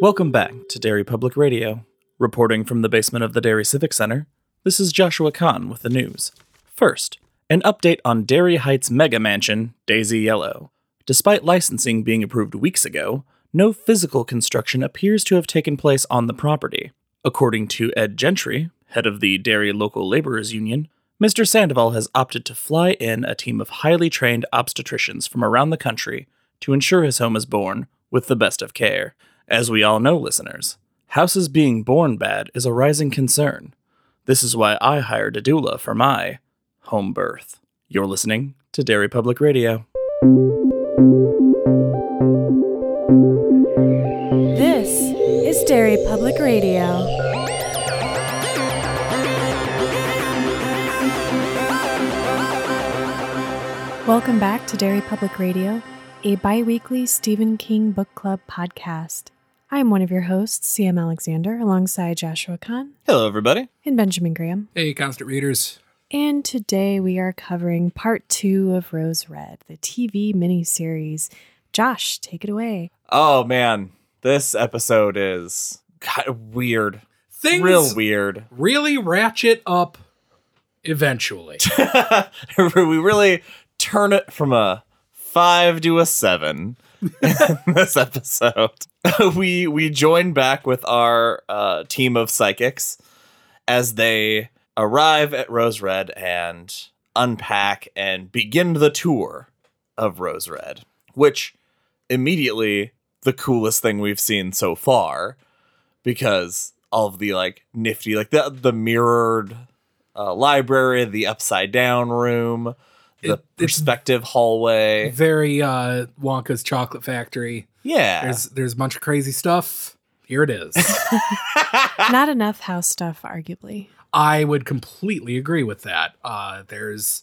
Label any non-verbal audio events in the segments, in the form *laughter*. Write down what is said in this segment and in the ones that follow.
Welcome back to Derry Public Radio. Reporting from the basement of the Derry Civic Center, this is Joshua Kahn with the news. First, an update on Derry Heights mega mansion, Daisy Yellow. Despite licensing being approved weeks ago, no physical construction appears to have taken place on the property. According to Ed Gentry, head of the Derry Local Laborers Union, Mr. Sandoval has opted to fly in a team of highly trained obstetricians from around the country to ensure his home is born with the best of care. As we all know, listeners, houses being born bad is a rising concern. This is why I hired a doula for my home birth. You're listening to Derry Public Radio. This is Derry Public Radio. Welcome back to Derry Public Radio, a bi weekly Stephen King Book Club podcast. I'm one of your hosts, CM Alexander, alongside Joshua Kahn Hello, everybody. and Benjamin Graham. Hey, constant readers. And today we are covering part two of Rose Red, the TV miniseries. Josh, take it away. Oh, man. This episode is kind of weird. Things Real weird. *laughs* really ratchet up eventually. *laughs* we really turn it from a five to a seven in *laughs* this episode. *laughs* we we join back with our uh, team of psychics as they arrive at Rose Red and unpack and begin the tour of Rose Red, which immediately the coolest thing we've seen so far because all of the like nifty like the the mirrored uh, library, the upside down room, the It- it's- perspective hallway. Very uh Wonka's chocolate factory. Yeah. There's there's a bunch of crazy stuff. Here it is. *laughs* Not enough house stuff, arguably. I would completely agree with that. Uh there's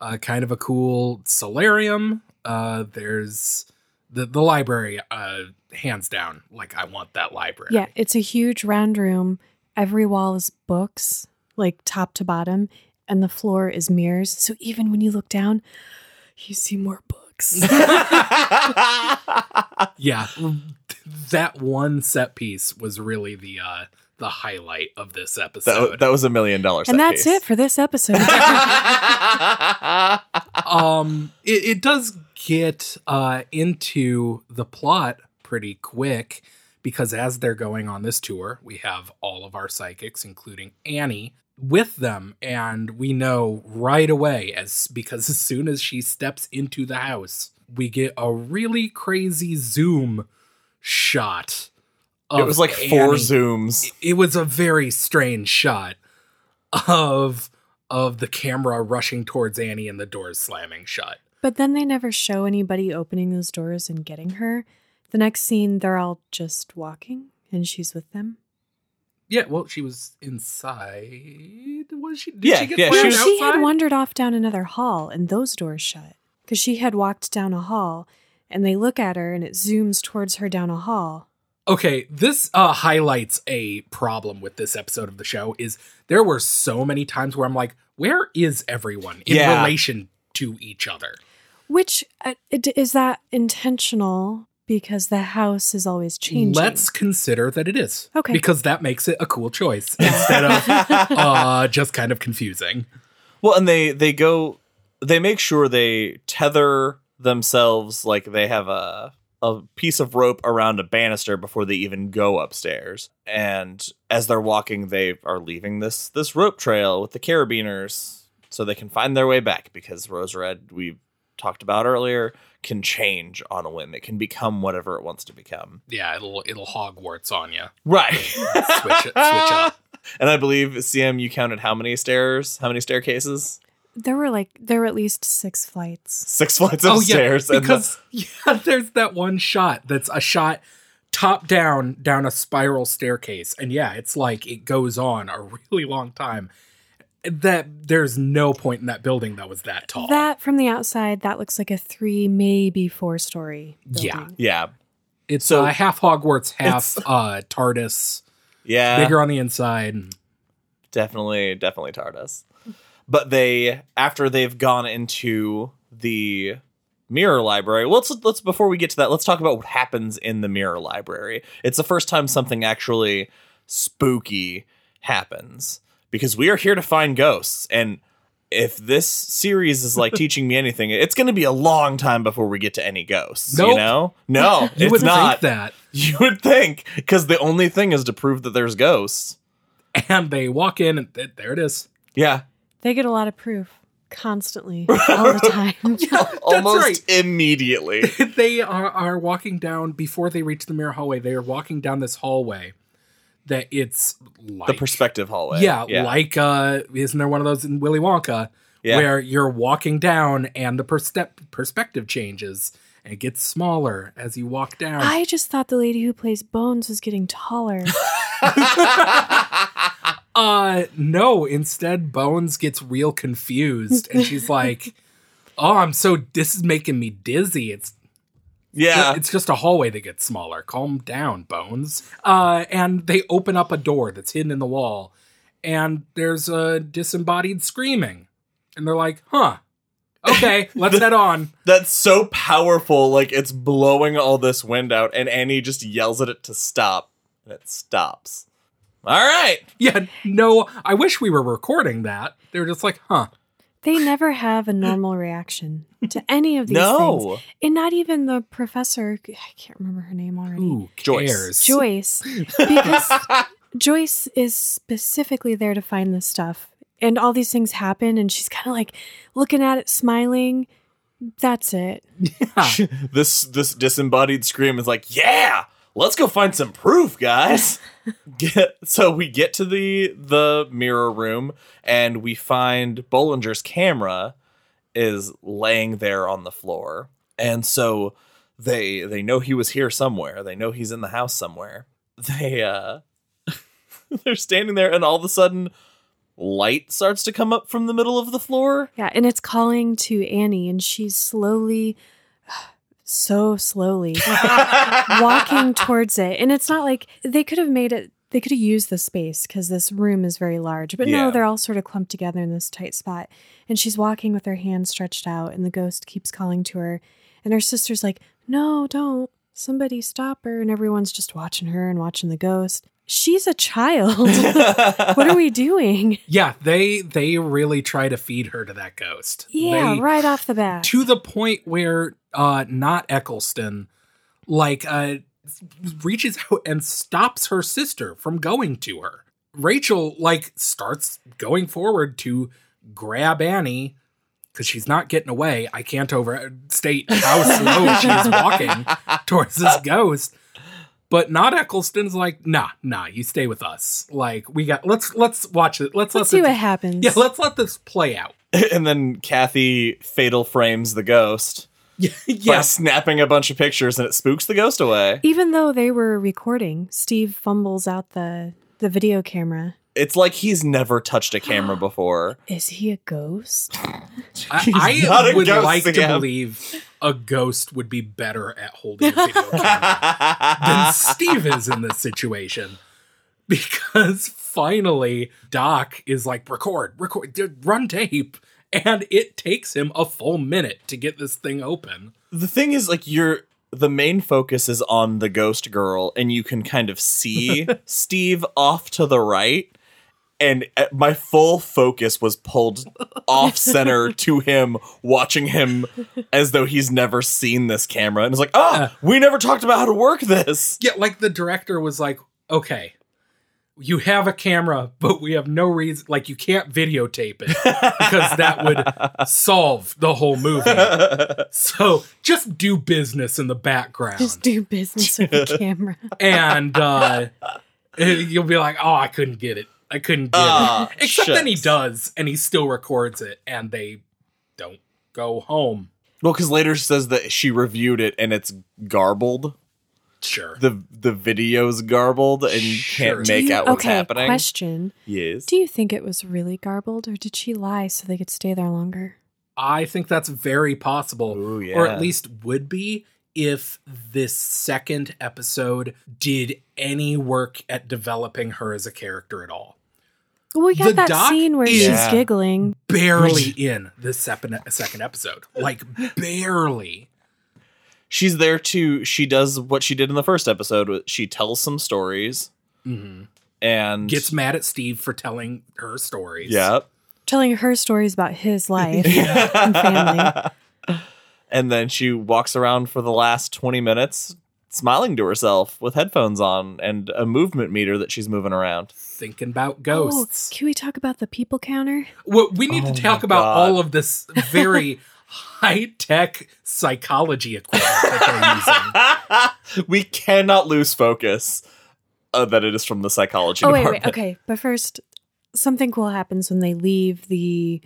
uh kind of a cool solarium. Uh there's the the library uh hands down like I want that library. Yeah, it's a huge round room. Every wall is books, like top to bottom, and the floor is mirrors. So even when you look down, you see more books. *laughs* *laughs* yeah that one set piece was really the uh the highlight of this episode that, that was a million dollars. and that's it for this episode. *laughs* um it, it does get uh into the plot pretty quick because as they're going on this tour we have all of our psychics including annie with them and we know right away as because as soon as she steps into the house we get a really crazy zoom shot it was like four Annie. zooms. it was a very strange shot of of the camera rushing towards Annie and the doors slamming shut. but then they never show anybody opening those doors and getting her. The next scene, they're all just walking and she's with them. Yeah, well, she was inside. Was she? Did Yeah, she get yeah, slammed Well, was- she had wandered off down another hall and those doors shut because she had walked down a hall and they look at her and it zooms towards her down a hall. Okay, this uh, highlights a problem with this episode of the show. Is there were so many times where I'm like, where is everyone in Yeah. relation to each other? Which uh, it- is that intentional because the house is always changing. Let's consider that it is. Okay. Because that makes it a cool choice instead of *laughs* uh, just kind of confusing. Well, and they they go they make sure they tether themselves like they have a a piece of rope around a banister before they even go upstairs. And as they're walking, they are leaving this this rope trail with the carabiners so they can find their way back because Rose Red we talked about earlier can change on a whim. It can become whatever it wants to become. Yeah, it'll it'll Hogwarts on you. Right. Switch it, switch up. *laughs* And I believe CM you counted how many stairs? How many staircases? There were like there were at least six flights. Six flights of Oh yeah, stairs. and the- because *laughs* yeah, there's that one shot that's a shot top down down a spiral staircase, and yeah, it's like it goes on a *laughs* really long time. That there's no point in that building that was that tall. That from the outside, that looks like a three, maybe four story. Yeah. building. yeah. it's so- uh, half Hogwarts, half *laughs* uh, TARDIS, Yeah. bigger on the inside. definitely definitely TARDIS. But they after they've gone into the mirror library. Well, let's let's before we get to that, let's talk about what happens in the mirror library. It's the first time something actually spooky happens because we are here to find ghosts and if this series is like *laughs* teaching me anything, it's going to be a long time before we get to any ghosts. You know? *laughs* No, You it's not. think that. *laughs* You would think because the only thing is to prove that there's ghosts. And they walk in, and th- there it is. Yeah, They get a lot of proof constantly, all the time. almost right. immediately. they are, are walking down before they reach the mirror hallway. They are walking down this hallway that it's like the perspective hallway. Yeah, like uh, isn't there one of those in Willy Wonka Yeah. where you're walking down and the perspe- perspective changes and it gets smaller as you walk down. I just thought the lady who plays Bones was getting taller. *laughs* *laughs* Uh no, instead Bones gets real confused and she's like, "Oh, I'm so this is making me dizzy. It's yeah. it's just a hallway that gets smaller. Calm down, Bones." Uh and they open up a door that's hidden in the wall and there's a disembodied screaming. And they're like, "Huh. Okay, *laughs* let's head on." That's so powerful. Like it's blowing all this wind out, and Annie just yells at it to stop, and it stops. All right. Yeah, no, I wish we were recording that. They were just like, "Huh." They never have a normal reaction to any of these No. things. And not even the professor, I can't remember her name already. Who Joyce. cares? Joyce. Because *laughs* Joyce is specifically there to find this stuff. And all these things happen, and she's kind of like looking at it, smiling. That's it. Yeah. *laughs* this this disembodied scream is like, yeah, let's go find some proof, guys. *laughs* get, so we get to the the mirror room, and we find Bollinger's camera is laying there on the floor, and so they they know he was here somewhere. They know he's in the house somewhere. They uh, *laughs* they're standing there, and all of a sudden. Light starts to come up from the middle of the floor. Yeah. And it's calling to Annie, and she's slowly, so slowly, *laughs* walking towards it. And it's not like they could have made it, they could have used the space because this room is very large. But Yeah. no, they're all sort of clumped together in this tight spot. And she's walking with her hands stretched out, and the ghost keeps calling to her. And her sister's like, No, don't. Somebody stop her. And everyone's just watching her and watching the ghost. She's a child. *laughs* *laughs* what are we doing? Yeah, they they really try to feed her to that ghost. Yeah, They- right off the bat. To the point where uh not Eccleston like uh reaches out and stops her sister from going to her. Rachel like starts going forward to grab Annie because she's not getting away. I can't overstate how slow she's walking *laughs* towards this ghost. But not Eccleston's like, nah, nah, you stay with us. Like we got let's let's watch it. Let's Let's let see the- what happens. Yeah, let's let this play out. *laughs* and then Kathy fatal frames the ghost *laughs* Yeah, by snapping a bunch of pictures and it spooks the ghost away. Even though they were recording, Steve fumbles out the the video camera. It's like he's never touched a camera *gasps* before. Is he a ghost? I, *laughs* not I a would ghost, like to believe a ghost would be better at holding a video *laughs* camera than Steve is in this situation. Because finally, Doc is like, record, record, run tape. And it takes him a full minute to get this thing open. the thing is, like, you're the main focus is on the ghost girl, and you can kind of see *laughs* Steve off to the right. And uh, my full focus was pulled *laughs* off center to him, watching him as though he's never seen this camera. And it's like, oh, we never talked about how to work this. Yeah, like the director was like, okay, you have a camera, but we have no reason, like, you can't videotape it because that would *laughs* solve the whole movie. *laughs* So just do business in the background. Just do business with the camera. and uh, you'll be like, oh, I couldn't get it. I couldn't do Ah, it. *laughs* Except then he does, and he still records it, and they don't go home. Well, because later she says that she reviewed it and it's garbled. Sure. The the video's garbled and you Sure. can't Do make you- out what's okay, happening. question. Yes. Do you think it was really garbled or did she lie so they could stay there longer? I think that's very possible. Ooh, Or at least would be if this second episode did any work at developing her as a character at all. We got The that doc scene where is- she's Yeah. giggling. barely in the second uh, second episode. Like *gasps* barely. She's there to she does what she did in the first episode. She tells some stories mm-hmm. and Gets mad at Steve for telling her stories. yeah. Telling her stories about his life and *laughs* family. and then she walks around for the last 20 minutes smiling to herself with headphones on and a movement meter that she's moving around. Thinking about Oh, ghosts. can we talk about the people counter? Well, we need Oh to talk about God. all of this very *laughs* high tech psychology equipment that they're using. *laughs* we cannot lose focus uh, that it is from the psychology Oh wait, wait, okay. But first, something cool happens when they leave the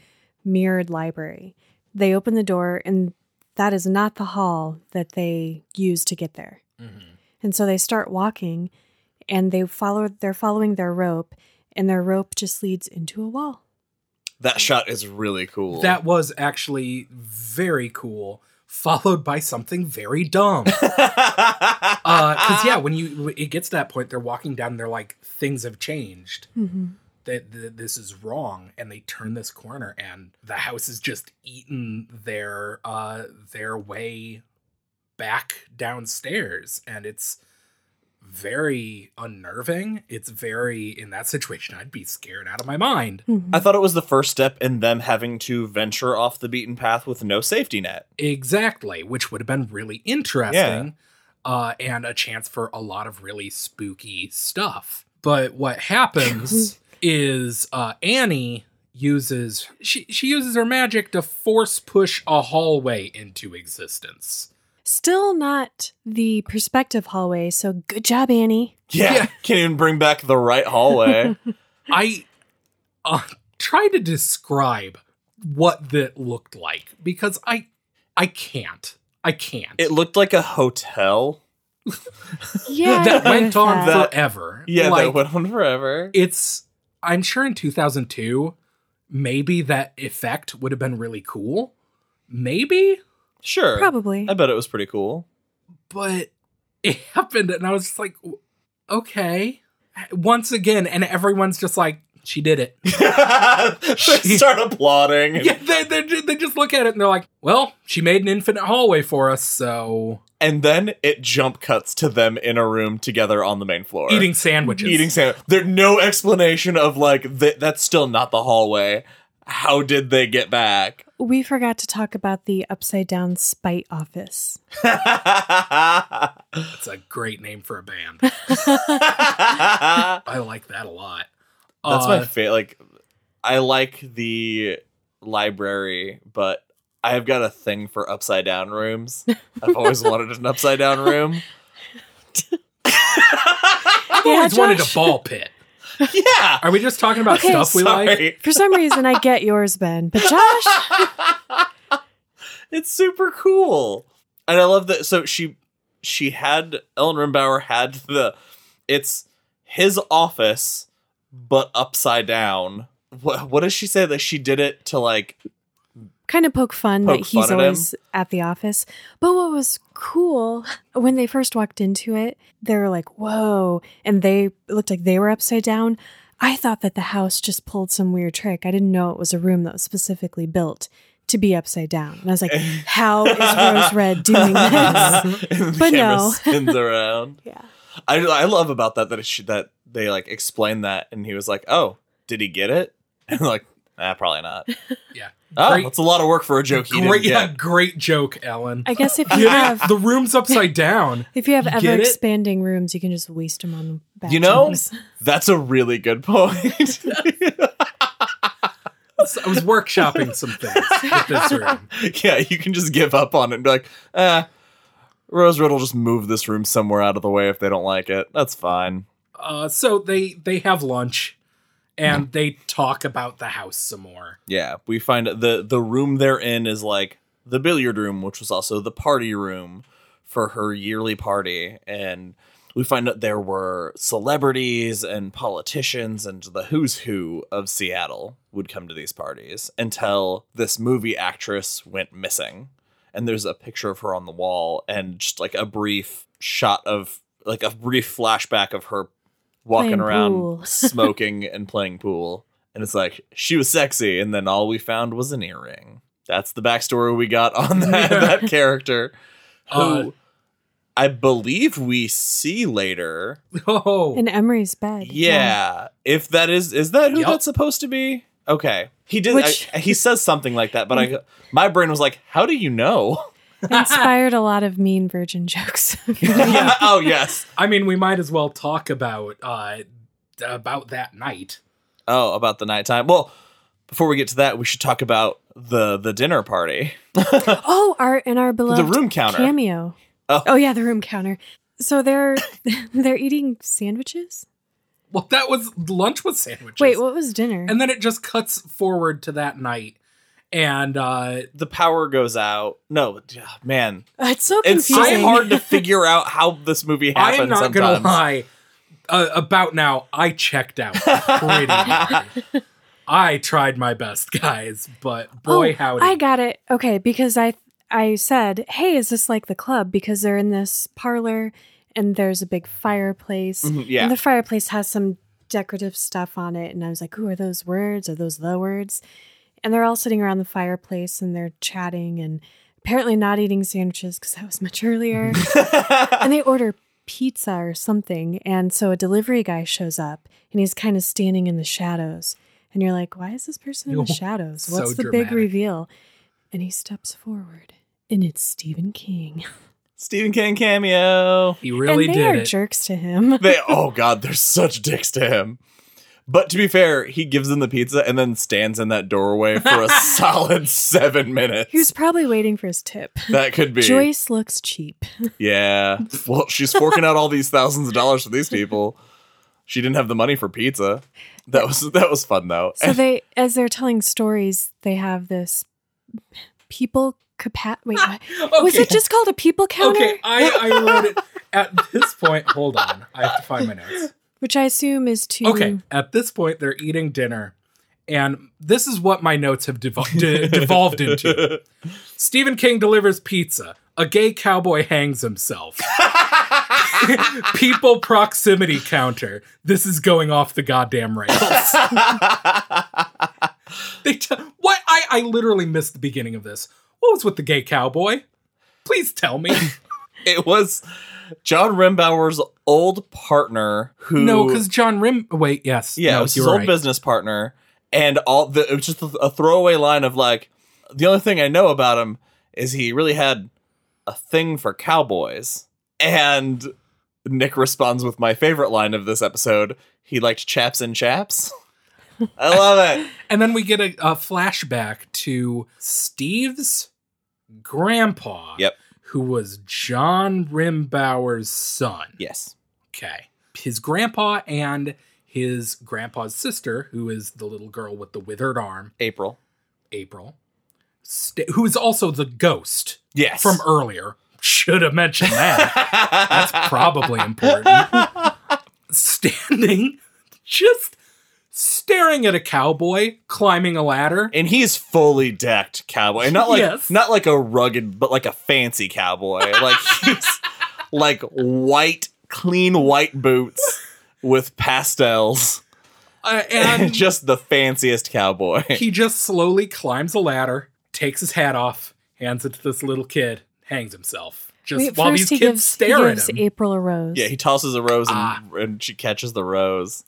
mirrored library. They open the door, and that is not the hall that they use to get there. Mm-hmm. And so they start walking, and they follow. They're following their rope, and their rope just leads into a wall. That shot is really cool. That was actually very cool, followed by something very dumb. *laughs* Uh, because yeah, when you it gets to that point, they're walking down, and they're like, things have changed. Mm-hmm. That that this is wrong, and they turn this corner, and the house is just eating their uh their way back downstairs, and it's very unnerving. It's very in that situation, I'd be scared out of my mind. I thought it was the first step in them having to venture off the beaten path with no safety net. Exactly, which would have been really interesting uh, and a chance for a lot of really spooky stuff. But what happens *laughs* is uh, Annie uses she she uses her magic to force push a hallway into existence. Still not the perspective hallway. So good job, Annie. Yeah, Yeah. can't even bring back the right hallway. *laughs* I uh, try to describe what that looked like because I I can't. I can't. it looked like a hotel. Yeah, that went on that. forever. Yeah, like, that went on forever. it's i'm sure in 2002 maybe that effect would have been really cool maybe Sure. Probably. I bet it was pretty cool. but *laughs* it happened and i was just like okay once again and everyone's just like she did it *laughs* they start applauding. yeah they, they, they just look at it and they're like well she made an infinite hallway for us so And then it jump cuts to them in a room together on the main floor. eating sandwiches eating sandwich. There's no explanation of like th- that's still not the hallway. How did they get back? We forgot to talk about the upside down spite office. *laughs* it's a great name for a band *laughs* i like that a lot That's Uh, my favorite. Like, I like the library, but I have got a thing for upside down rooms. I've always wanted an upside down room. *laughs* i've Yeah, always wanted a ball pit Yeah. Are we just talking about Okay, stuff we like? For some reason, I get yours, Ben. But Josh, *laughs* It's super cool. And I love that so she she had Ellen Rimbauer had the it's his office but upside down. What what does she say that she did it to like kind of poke fun Poke that he's fun at him. always at the office. But what was cool *laughs* when they first walked into it, they were like, "Whoa!" and they looked like they were upside down. I thought that the house just pulled some weird trick. I didn't know it was a room that was specifically built to be upside down. And I was like, *laughs* "How is Rose Red doing *laughs* this?" But no. spins around. yeah. I I love about that that it should, that they like explained that and he was like, "Oh, did he get it?" And like, "Ah, probably not." *laughs* Yeah. Oh, Great- that's a lot of work for a joke he Great, didn't yeah, get. great joke, Ellen. I guess if *laughs* you have the room's upside down. *laughs* if you have You ever get it? expanding rooms, you can just waste them on bad You know, that's a really good point. I was workshopping some things with this room. yeah, you can just give up on it and be like, eh, Rose Red will just move this room somewhere out of the way if they don't like it. That's fine. Uh, so they they have lunch, and they talk about the house some more. Yeah, we find the the room they're in is like the billiard room, which was also the party room for her yearly party, and we find out there were celebrities and politicians and the who's who of Seattle would come to these parties until this movie actress went missing. And there's a picture of her on the wall and just like a brief shot of like a brief flashback of her walking Playing around pool. *laughs* smoking and playing pool. And it's like, she was sexy. And then all we found was an earring. That's the backstory we got on *laughs* that, that character. *laughs* Who Uh, I believe we see later. Oh, In Emery's bed. Yeah. If that is, is that who Yup. that's supposed to be? Okay. He did, Which- I, he says something like that, but I, my brain was like, how do you know? *laughs* Inspired a lot of mean virgin jokes. *laughs* *laughs* Yeah. oh, yes. I mean, we might as well talk about uh about that night. Oh, about the nighttime. Well, before we get to that, we should talk about the the dinner party. oh, our and our beloved room counter. cameo. Oh. yeah, the room counter. So they're they're eating sandwiches. Well, that was lunch was sandwiches. Wait, what was dinner? and then it just cuts forward to that night, and uh The power goes out. No, man, it's so it's so hard to *laughs* figure out how this movie happens. I'm not sometimes. gonna lie. Uh, about now, I checked out pretty. *laughs* I tried my best, guys, but boy, Oh, howdy! I got it. Okay, because I I said, "Hey, is this like the club?" Because they're in this parlor and there's a big fireplace. Mhm, yeah. And the fireplace has some decorative stuff on it, and I was like, "Who are those words? Are those the words?" And they're all sitting around the fireplace and they're chatting and apparently not eating sandwiches because that was much earlier. *laughs* and they order pizza or something. And so a delivery guy shows up and he's kind of standing in the shadows. And you're like, why is this person in the *laughs* Oh, shadows? so What's the big reveal? And he steps forward and it's Stephen King. *laughs* Stephen King cameo. he really and they did are it. jerks to him. They oh god, they're such dicks to him. But to be fair, he gives them the pizza and then stands in that doorway for a *laughs* solid seven minutes. He was probably waiting for his tip. that could be. Joyce looks cheap. *laughs* Yeah. Well, she's forking out all these thousands of dollars for these people. She didn't have the money for pizza. That was that was fun though. So *laughs* they, as they're telling stories, they have this people capa- Wait, what? was it just called a people counter? Okay, I, I wrote it at this point. Hold on, I have to find my notes. Which I assume is to Okay, at this point, they're eating dinner, and this is what my notes have devol- de- *laughs* devolved into. Stephen King delivers pizza. A gay cowboy hangs himself. *laughs* People proximity counter. This is going off the goddamn rails. *laughs* they t- what? I I literally missed the beginning of this. What was with the gay cowboy? Please tell me. it was John Rimbauer's old partner who no, because John Rim. Wait, yes, Yeah, no, it was his old right. business partner, and all the it was just a, a throwaway line of like, the only thing I know about him is he really had a thing for cowboys, and Nick responds with my favorite line of this episode: he liked chaps and chaps. I love it. *laughs* And then we get a, a flashback to Steve's grandpa. Yep. Who was John Rimbauer's son. Yes. Okay. His grandpa and his grandpa's sister, who is the little girl with the withered arm, April. April, sta- who is also the ghost Yes. from earlier. Should have mentioned that. That's probably important. *laughs* Standing, just staring at a cowboy climbing a ladder. and he's fully decked cowboy. Not like Yes. not like a rugged, but like a fancy cowboy. Like *laughs* he's like white, clean white boots with pastels. Uh, *laughs* And and just the fanciest cowboy. he just slowly climbs a ladder, takes his hat off, hands it to this little kid, hangs himself. Just Wait, while first these he kids gives, stare he at gives him. April a rose. yeah, he tosses a rose and, Ah. and she catches the rose.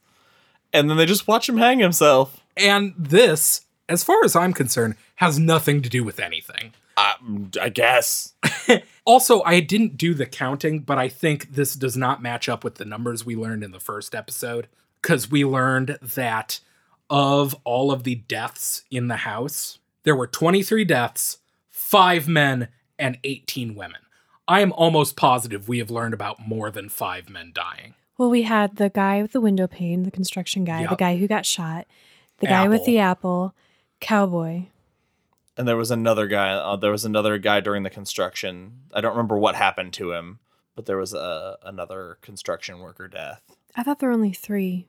And then they just watch him hang himself. and this, as far as I'm concerned, has nothing to do with anything. I, I guess. *laughs* Also, I didn't do the counting, but I think this does not match up with the numbers we learned in the first episode. Because we learned that of all of the deaths in the house, there were 23 deaths, five men, and 18 women. I am almost positive we have learned about more than five men dying. Well, we had the guy with the window pane, the construction guy, the guy who got shot, the guy with the apple, cowboy. And there was another guy. Uh, there was another guy during the construction. I don't remember what happened to him, but there was a another construction worker death. I thought there were only three.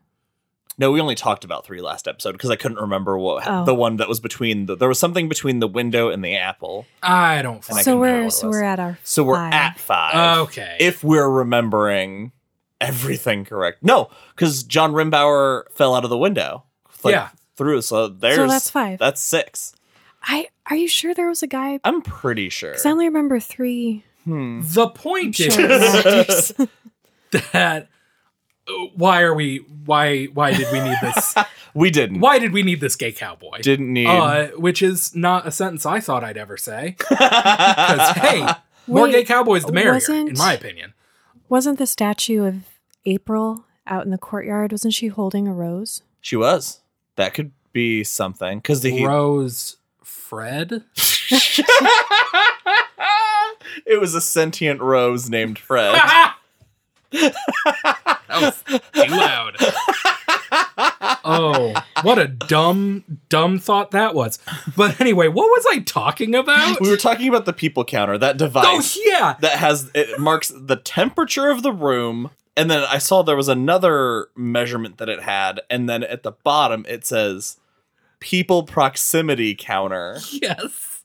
No, we only talked about three last episode because I couldn't remember what Oh. the one that was between the. There was something between the window and the apple. I don't And I so couldn't we're so we're at our So we're at five. Okay. If we're remembering everything correct. No, because John Rimbauer fell out of the window. Like, Yeah. through. So there's So that's five. That's six. I are you sure there was a guy? I'm pretty sure. Because I only remember three. Hmm. The point Sure, is actors. *laughs* that uh, why are we why why did we need this *laughs* We didn't. why did we need this gay cowboy? Didn't need. uh, which is not a sentence I thought I'd ever say. *laughs* Because hey, more gay cowboys the merrier, in my opinion. Wasn't the statue of April out in the courtyard? Wasn't she holding a rose? she was. That could be something because the Rose Fred. *laughs* it was a sentient rose named Fred. *laughs* that was too loud. oh, what a dumb, dumb thought that was. But anyway, what was I talking about? we were talking about the people counter, that oh, device. oh yeah, that has it marks the temperature of the room, and then I saw there was another measurement that it had, and then at the bottom it says people proximity counter. yes.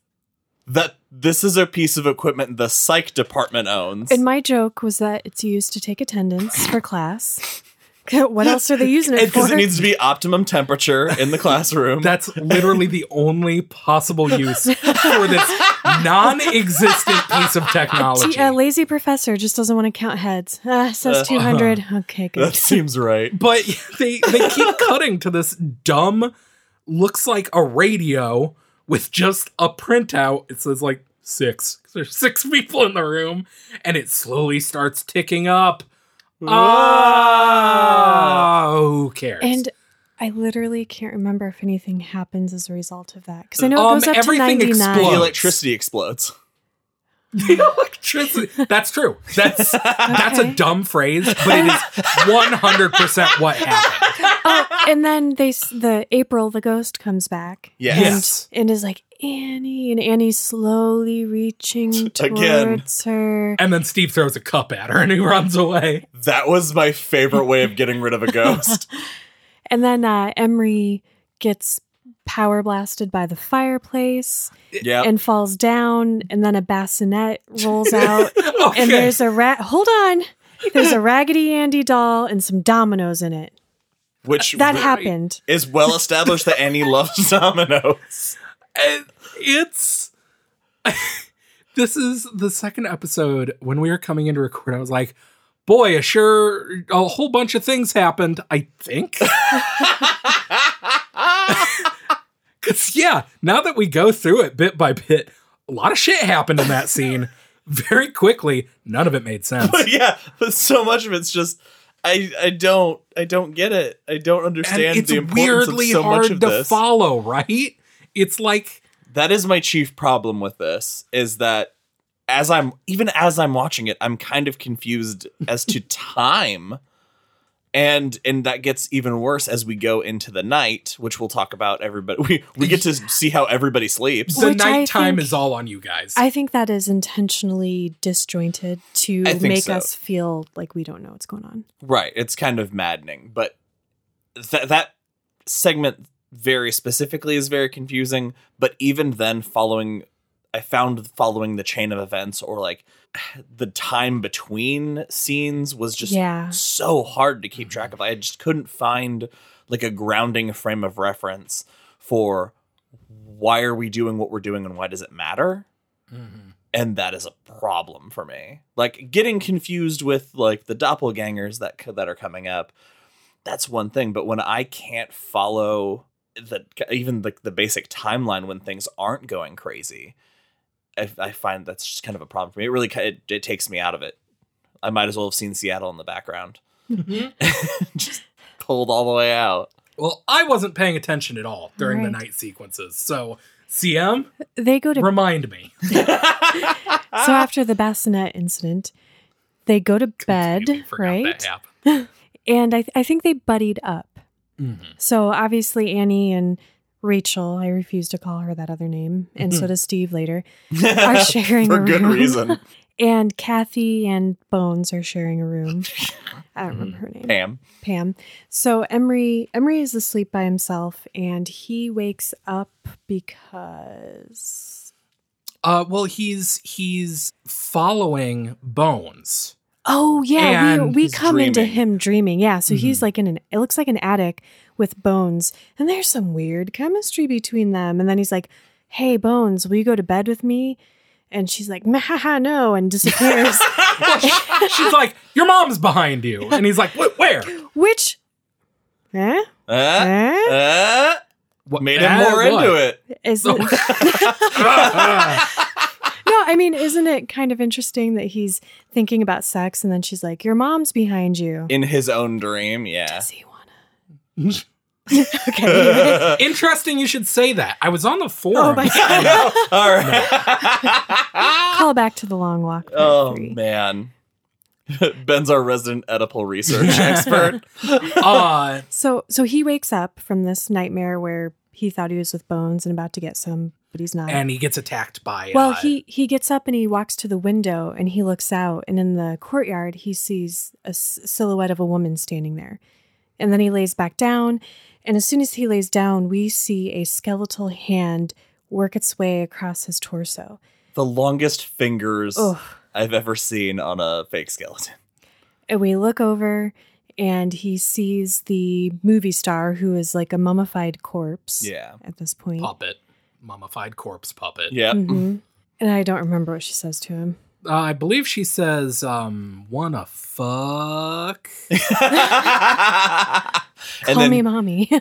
That this is a piece of equipment the psych department owns. And my joke was that it's used to take attendance for class. *laughs* *laughs* what else are they using it for? because it needs to be optimum temperature in the classroom. That's literally the only possible use for this non-existent piece of technology. T- a lazy professor just doesn't want to count heads. Ah, says Uh, 200. Okay, good. that seems right. but they they keep cutting to this dumb looks like a radio with just a printout it says like six there's six people in the room and it slowly starts ticking up oh who cares And I literally can't remember if anything happens as a result of that. Because I know it Um, goes up to everything 99. The explodes. electricity explodes. The *laughs* electricity that's true that's that's a dumb phrase but it is 100% what happened oh, and then they the April the ghost comes back. Yes. Yes. And is like Annie, and Annie's slowly reaching *laughs* Again. towards her. and then steve throws a cup at her and he runs away That was my favorite way of getting rid of a ghost. *laughs* And then uh, Emery gets power blasted by the fireplace yeah. and falls down, and then a bassinet rolls *laughs* out, okay. and there's a rat. Hold on. There's a Raggedy Andy doll and some dominoes in it. Which That w- happened. is well established that Annie *laughs* loves dominoes. And it's *laughs* this is the second episode when we were coming in to record i was like boy a sure a whole bunch of things happened i think because yeah now that we go through it bit by bit a lot of shit happened in that *laughs* scene very quickly none of it made sense But yeah, but so much of it's just I I don't I don't get it. I don't and understand it's the importance weirdly of so much hard of to this. follow right it's like that is my chief problem with this is that as I'm even as I'm watching it, I'm kind of confused as to *laughs* time. And and that gets even worse as we go into the night, which we'll talk about everybody *laughs* we we get to *laughs* see how everybody sleeps. the Which I nighttime think- is all on you guys I think that is intentionally disjointed to I think make so. us feel like we don't know what's going on. Right. It's kind of maddening, but that that segment very specifically is very confusing. But even then, following, I found following the chain of events or like the time between scenes was just Yeah. so hard to keep track of. I just couldn't find like a grounding frame of reference for why are we doing what we're doing and why does it matter? Mhm. and that is a problem for me. Like getting confused with like the doppelgangers that that are coming up. That's one thing, but when I can't follow the even like the basic timeline when things aren't going crazy, I, I find that's just kind of a problem for me. It really it, it takes me out of it. I might as well have seen Seattle in the background, *laughs* just pulled all the way out. Well, I wasn't paying attention at all during the night sequences. So, CM, They go to remind me. *laughs* so after the bassinet incident, they go to bed, right? That. *laughs* And I, I think they buddied up. Mhm. So obviously Annie and Rachel, I refuse to call her that other name, and so does Steve later, *laughs* are sharing for a good room. reason. *laughs* And Kathy and Bones are sharing a room. *laughs* I don't remember her name. Pam. Pam. So Emery Emery is asleep by himself and he wakes up because Uh, well, he's he's following Bones Oh yeah, we we he's come into him dreaming. Yeah, so he's Mhm. like in an it looks like an attic with Bones, and there's some weird chemistry between them. And then he's like, "Hey Bones, will you go to bed with me?" And she's like, *laughs* "Haha, no," and disappears. *laughs* She's like, "Your mom's behind you," and he's like, "Where?" Which, eh? Uh, Eh? uh, What, made him more what? into it. Is Oh. *laughs* no, I mean, isn't it kind of interesting that he's thinking about sex, and then she's like, "Your mom's behind you." In his own dream, yeah. Does he wanna? *laughs* okay. *laughs* Interesting. You should say that. I was on the forum. Oh my *laughs* god! All right. Call back to the long walk. part oh three. man. Ben's our resident Oedipal research expert. Uh, So so he wakes up from this nightmare where he thought he was with Bones and about to get some, but he's not. and he gets attacked by. well, uh, he he gets up and he walks to the window and he looks out and in the courtyard he sees a s- silhouette of a woman standing there. And then he lays back down and as soon as he lays down we see a skeletal hand work its way across his torso. the longest fingers Ugh. I've ever seen on a fake skeleton. And we look over and he sees the movie star who is like a mummified corpse Yeah. at this point. puppet, mummified corpse puppet. Yeah. Mhm. And I don't remember what she says to him. Uh, I believe she says, um, "Wanna fuck?" *laughs* and Call then me mommy. *laughs* *laughs*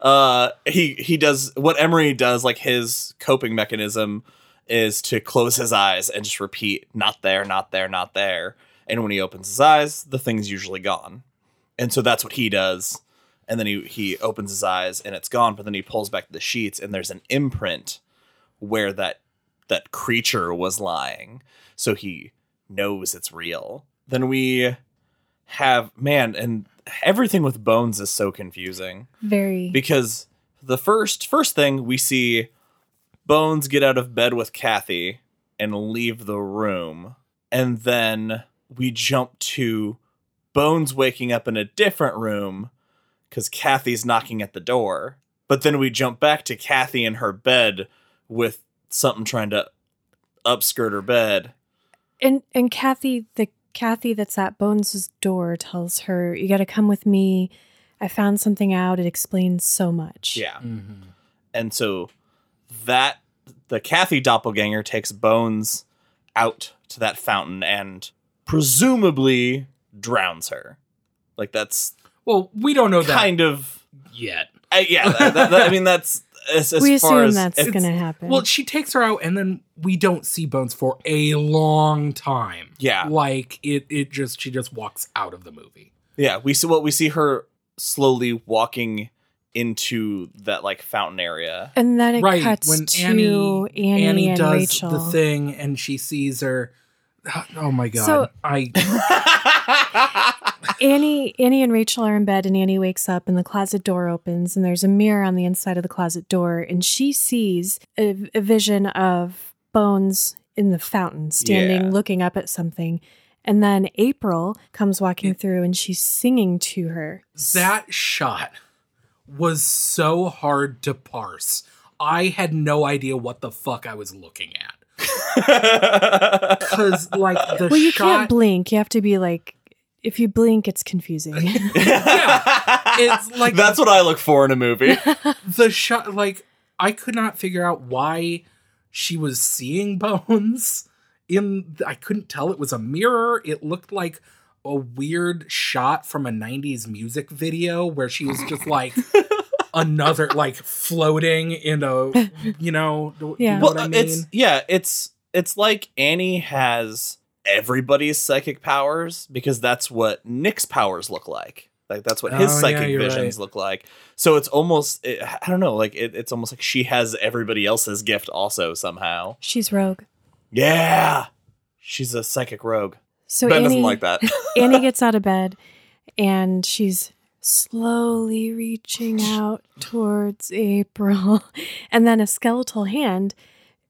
uh, he he does what Emery does. Like his coping mechanism is to close his eyes and just repeat, "Not there, not there, not there." And when he opens his eyes, the thing's usually gone. And so that's what he does. And then he he opens his eyes and it's gone. But then he pulls back the sheets and there's an imprint where that that creature was lying. So he knows it's real. Then we have man and everything with bones is so confusing Very. because the first first thing we see bones get out of bed with kathy and leave the room and then we jump to bones waking up in a different room because kathy's knocking at the door but then we jump back to kathy in her bed with something trying to upskirt her bed and and Kathy, the Kathy that's at Bones' door tells her, You gotta come with me. I found something out. It explains so much. yeah Mhm. And so that the Kathy doppelganger takes Bones out to that fountain and presumably drowns her. Like that's Well, we don't know that kind of yet. uh, yeah. That, that- that- I mean that's as, as we far assume as that's gonna happen. Well, she takes her out, and then we don't see Bones for a long time. Yeah. like it. It just she just walks out of the movie. yeah. We see what we see her slowly walking into that like fountain area. and then it right cuts when to Annie Annie, Annie and does Rachel. the thing, and she sees her. Oh my god! So- I *laughs* *laughs* Annie, Annie and Rachel are in bed, and Annie wakes up, and the closet door opens, and there's a mirror on the inside of the closet door, and she sees a, a vision of Bones in the fountain, standing, Yeah. looking up at something. And then April comes walking through, and she's singing to her. that shot was so hard to parse. I had no idea what the fuck I was looking at. *laughs* *laughs* Cause like the Well, you shot can't blink. You have to be like, if you blink, it's confusing. *laughs* *laughs* it's like- that's what I look for in a movie. *laughs* the shot like I could not figure out why she was seeing bones in I couldn't tell it was a mirror. It looked like a weird shot from a 90s music video where she was just like another like floating in a you know do you Yeah. know well, what I mean? it's yeah, it's it's like Annie has everybody's psychic powers because that's what Nick's powers look like. Like that's what his Oh, psychic you're visions right. look like. So it's almost it, I don't know, like it, it's almost like she has everybody else's gift also somehow. she's rogue. Yeah, she's a psychic rogue. So ben Annie, doesn't like that. *laughs* Annie gets out of bed and she's slowly reaching *laughs* out towards April. *laughs* And then a skeletal hand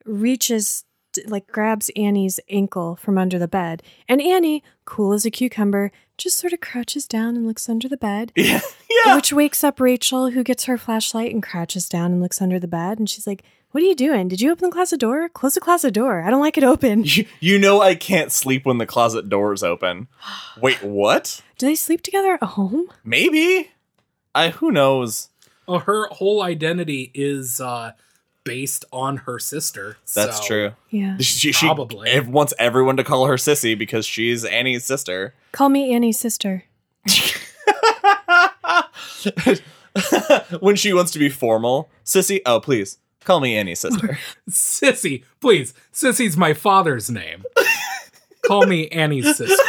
reaches, like, grabs Annie's ankle from under the bed. And Annie, cool as a cucumber, just sort of crouches down and looks under the bed. *laughs* yeah, yeah. Which wakes up Rachel, who gets her flashlight and crouches down and looks under the bed. And she's like, What are you doing? Did you open the closet door? Close the closet door. I don't like it open. You, you know I can't sleep when the closet door's open. *gasps* Wait, what? Do they sleep together at home? Maybe. I who knows. Well, her whole identity is uh, based on her sister. That's so- true. Yeah. She, she Probably. ev- wants everyone to call her sissy because she's Annie's sister. Call me Annie's sister. *laughs* when she wants to be formal, sissy. Oh, please call me Annie's sister. *laughs* Sissy, please. Sissy's my father's name. Call me Annie's sister. *laughs*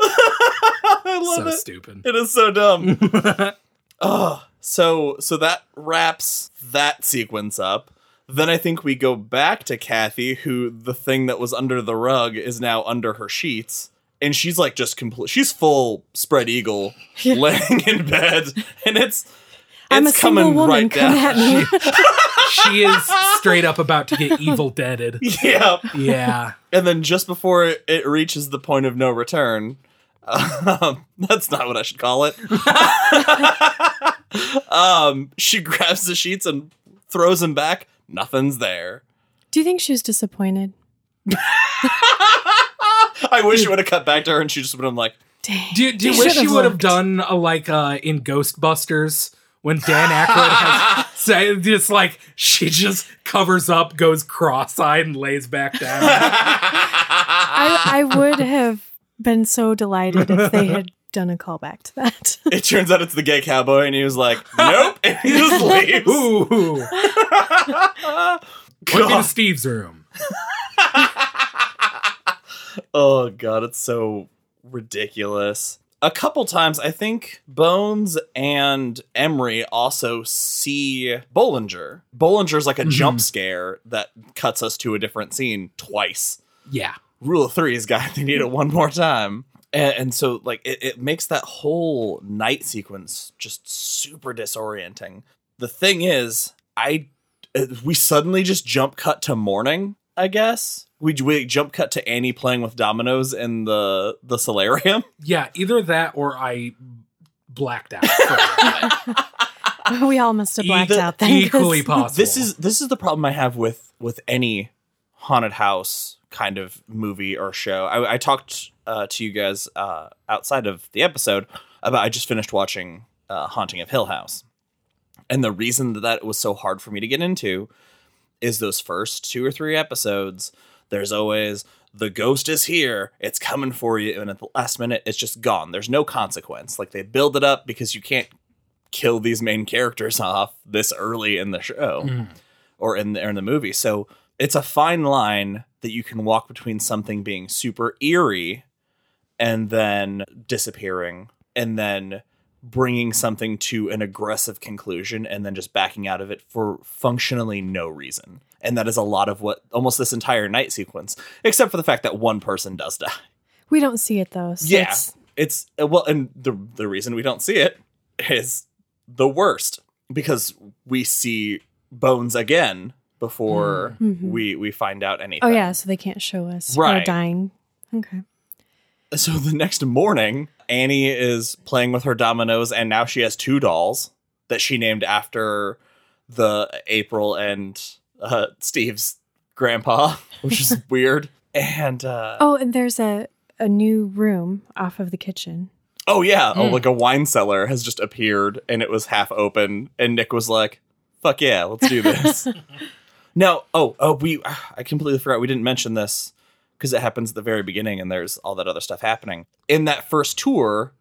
I love so it. stupid. It is so dumb. Oh, so so that wraps that sequence up. Then I think we go back to Kathy, who the thing that was under the rug is now under her sheets, and she's like just complete. She's full spread eagle, *laughs* laying in bed, and it's. I'm a it's single coming woman. right Come down. at me. *laughs* she is straight up about to get evil deaded. *laughs* yeah, Yeah. and then just before it, it reaches the point of no return, um, *laughs* that's not what I should call it. *laughs* um, she grabs the sheets and throws them back. Nothing's there. Do you think she was disappointed? *laughs* I wish it would have cut back to her and she just would have been like, Dang. Do, do you wish should've you would have done a, like uh, in Ghostbusters when Dan Aykroyd has say just like she just covers up, goes cross-eyed, and lays back down. I, I would have been so delighted if they *laughs* had done a callback to that. *laughs* it turns out it's the gay cowboy, and he was like, *laughs* nope, and he just leaves. Ooh, point me to Steve's room. Oh god, it's so ridiculous. A couple times, I think Bones and Emery also see Bollinger. Bollinger's like a mm-hmm. jump scare that cuts us to a different scene twice. Yeah, Rule of threes, guy. *laughs* They need it one more time. And, and so, like, it, it makes that whole night sequence just super disorienting. The thing is, I uh, we suddenly just jump cut to morning. I guess we, we jump cut to Annie playing with dominoes in the the solarium. *laughs* yeah. Either that or I blacked out. for a little bit. *laughs* we all must have blacked Either- out then. 'cause- Equally possible. This is this is the problem I have with with any haunted house kind of movie or show. I, I talked uh, to you guys uh, outside of the episode about I just finished watching uh, Haunting of Hill House, and the reason that that was so hard for me to get into is those first two or three episodes. There's always the ghost is here, it's coming for you, and at the last minute, it's just gone. There's no consequence. Like they build it up because you can't kill these main characters off this early in the show Mm. or in the, or in the movie. So it's a fine line that you can walk between something being super eerie and then disappearing and then bringing something to an aggressive conclusion and then just backing out of it for functionally no reason. And that is a lot of what almost this entire night sequence, except for the fact that one person does die. we don't see it though. So Yeah. it's- It's well, and the the reason we don't see it is the worst because we see Bones again before Mhm. we we find out anything. oh yeah, so they can't show us her Right. dying. Okay. So the next morning, Annie is playing with her dominoes, and now she has two dolls that she named after the April and uh, Steve's grandpa, *laughs* which is *laughs* weird. And uh, Oh, and there's a a new room off of the kitchen. Oh yeah, oh Mm. like a wine cellar has just appeared and it was half open and Nick was like, "Fuck yeah, let's do this." *laughs* now, oh, oh we I completely forgot we didn't mention this because it happens at the very beginning and there's all that other stuff happening. In that first tour,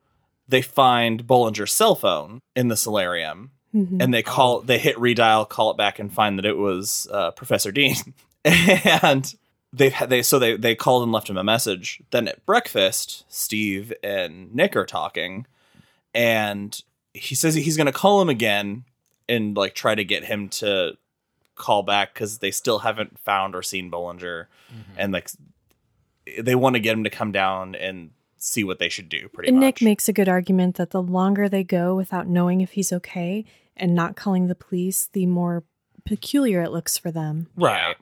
they find Bollinger's cell phone in the solarium Mhm. and they call they hit redial, call it back and find that it was uh, Professor Dean. *laughs* and they've had they so they they called and left him a message. Then at breakfast, Steve and Nick are talking, and he says he's going to call him again and like try to get him to call back because they still haven't found or seen Bollinger, and like they want to get him to come down and see what they should do. Pretty And much. Nick makes a good argument that the longer they go without knowing if he's okay and not calling the police, the more peculiar it looks for them. Right.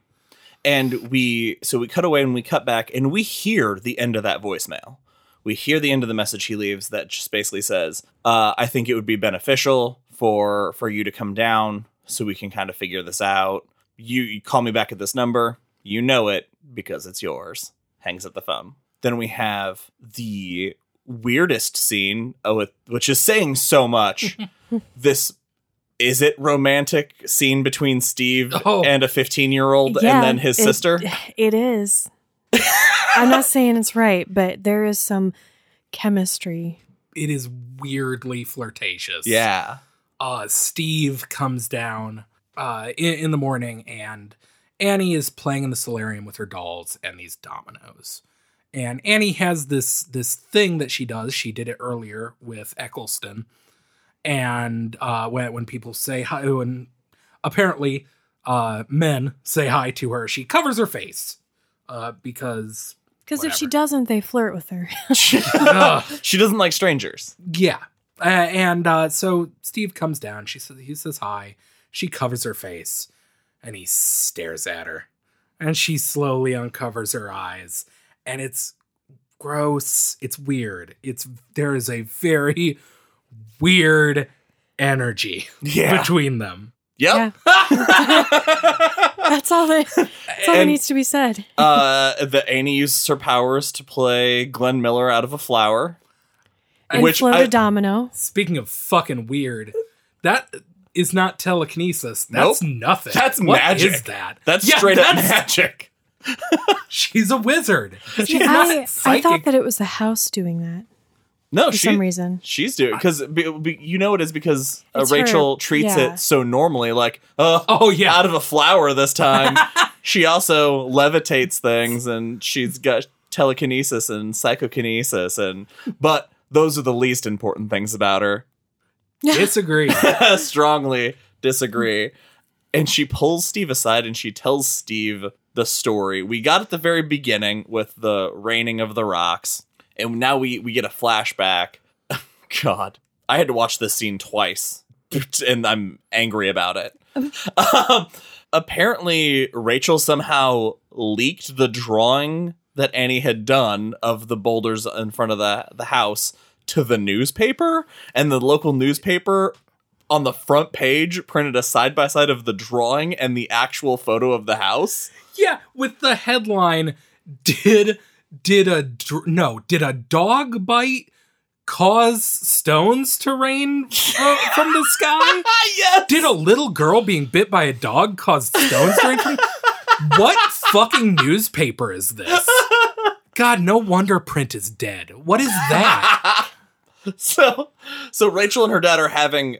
And we so we cut away and we cut back and we hear the end of that voicemail. We hear the end of the message he leaves that just basically says, uh, I think it would be beneficial for for you to come down so we can kind of figure this out. You, you call me back at this number. You know it because it's yours. Hangs up the phone. Then we have the weirdest scene, oh, it- which is saying so much. *laughs* this is it romantic scene between Steve *laughs* Oh. and a 15 year old Yeah, and then his it- sister? It is. *laughs* I'm not saying it's right, but there is some chemistry. It is weirdly flirtatious. Yeah. Uh, Steve comes down uh, in, in the morning, and Annie is playing in the solarium with her dolls and these dominoes. And Annie has this this thing that she does. She did it earlier with Eccleston, and uh, when when people say hi, when apparently uh, men say hi to her, she covers her face uh, because Because if she doesn't, they flirt with her. *laughs* *laughs* Ugh. she doesn't like strangers. Yeah. Uh, and uh, so Steve comes down. She says he says hi. She covers her face, and he stares at her. And she slowly uncovers her eyes, and it's gross. It's weird. It's there is a very weird energy Yeah. between them. Yep. *laughs* That's all that, that's all that needs to be said. uh, that Annie uses her powers to play Glenn Miller out of a flower. And which float I- a domino. Speaking of fucking weird, that is not telekinesis. That's Nope. nothing. That's What magic. is that? That's Yeah, straight up magic. *laughs* She's a wizard. She's See, not I, I thought that it was the house doing that No, for she, some reason. she's doing because you know it is because uh, It's her- Rachel treats yeah. it so normally, like oh, Oh yeah. out of a flower this *laughs* time. she also levitates things, and she's got telekinesis and psychokinesis, and but those are the least important things about her. *laughs* Disagree. *laughs* strongly disagree. And she pulls Steve aside and she tells Steve the story. We got at the very beginning with the raining of the rocks, and now we we get a flashback. *laughs* God, I had to watch this scene twice, and I'm angry about it. um, apparently, Rachel somehow leaked the drawing that Annie had done of the boulders in front of the the house to the newspaper, and the local newspaper on the front page printed a side by side of the drawing and the actual photo of the house. yeah, with the headline did did a dr- no, did a dog bite cause stones to rain uh, from the sky? *laughs* yes. Did a little girl being bit by a dog cause stones to rain from What fucking newspaper is this? God, no wonder print is dead. What is that? *laughs* so so Rachel and her dad are having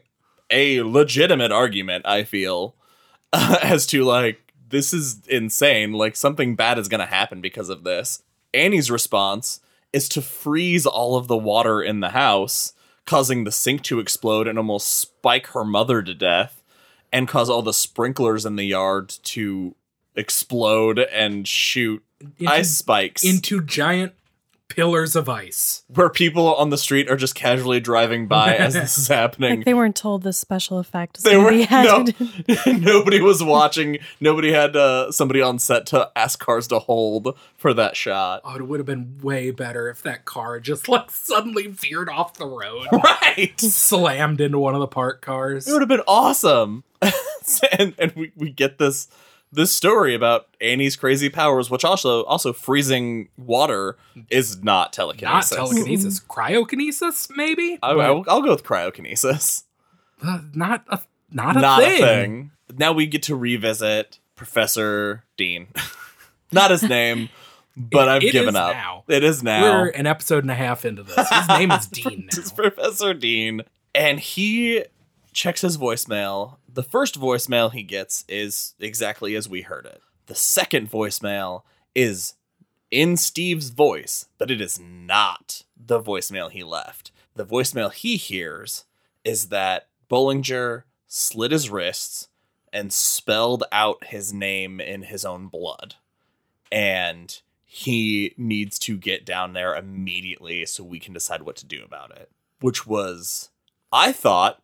a legitimate argument, I feel, *laughs* as to like this is insane, like something bad is going to happen because of this. Annie's response is to freeze all of the water in the house, causing the sink to explode and almost spike her mother to death and cause all the sprinklers in the yard to explode and shoot Into- ice spikes Into giant pillars of ice. where people on the street are just casually driving by as *laughs* this is happening. Like they weren't told this special effect was They were to no, *laughs* nobody was watching. Nobody had uh, somebody on set to ask cars to hold for that shot. Oh, it would have been way better if that car just like suddenly veered off the road, *laughs* Right, slammed into one of the parked cars. it would have been awesome. and and we, we get this this story about Annie's crazy powers, which also also freezing water is not telekinesis. Not telekinesis. telekinesis, cryokinesis, maybe. I, But, I'll, I'll go with cryokinesis. uh, not a not a not thing. a thing. Now we get to revisit Professor Dean. *laughs* not his name, but It- I've it given is up. now. It is now. We're an episode and a half into this. His name is *laughs* Dean It's now. Professor Dean, and he checks his voicemail. The first voicemail he gets is exactly as we heard it. The second voicemail is in Steve's voice, but it is not the voicemail he left. The voicemail he hears is that Bollinger slit his wrists and spelled out his name in his own blood. And he needs to get down there immediately so we can decide what to do about it. Which was, I thought,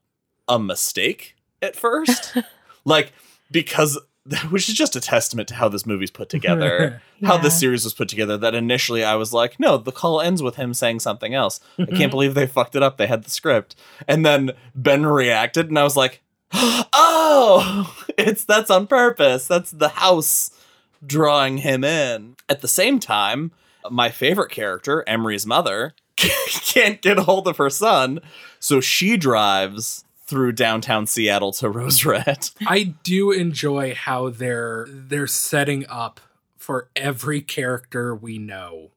a mistake at first. *laughs* like, because *laughs* which is just a testament to how this movie's put together, *laughs* how this series was put together. That initially I was like, no, the call ends with him saying something else. I Mm-hmm. can't believe they fucked it up. They had the script, and then Ben reacted, and I was like, *gasps* oh, it's that's on purpose. That's the house drawing him in. At the same time, my favorite character, Emery's mother, can't get a hold of her son, so she drives through downtown Seattle to *laughs* Rose Red. I do enjoy how they're they're setting up for every character we know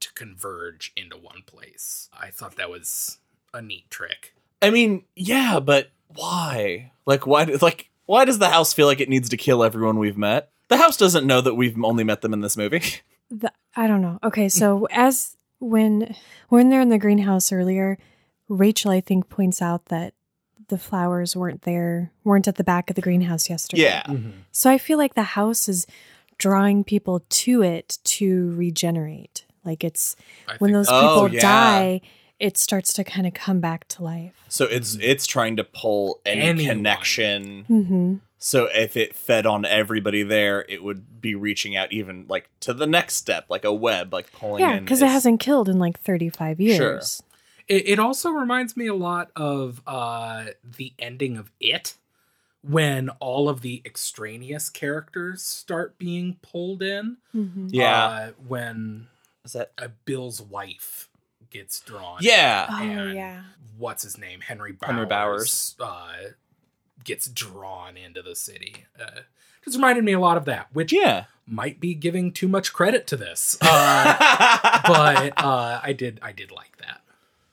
to converge into one place. I thought that was a neat trick. I mean, yeah, but why? Like, why? Like, why does the house feel like it needs to kill everyone we've met? The house doesn't know that we've only met them in this movie. *laughs* The, I don't know. Okay, so as when when they're in the greenhouse earlier, Rachel I think points out that the flowers weren't there, weren't at the back of the greenhouse yesterday. yeah, So I feel like the house is drawing people to it to regenerate. Like it's I when think those Oh, people yeah. die, it starts to kind of come back to life. so it's it's trying to pull any Anyone. connection. hmm So if it fed on everybody there, it would be reaching out even like to the next step, like a web, like pulling Yeah, in. because it hasn't killed in like 35 years. It, it also reminds me a lot of uh, the ending of It, when all of the extraneous characters start being pulled in. Mhm. Yeah, Uh, when is that? uh, Bill's wife gets drawn. Yeah, Oh, yeah. What's his name? Henry Bowers. Henry Bowers. Uh, gets drawn into the city. Uh, just reminded me a lot of that, which yeah. might be giving too much credit to this. Uh, *laughs* but uh, I did, I did like that.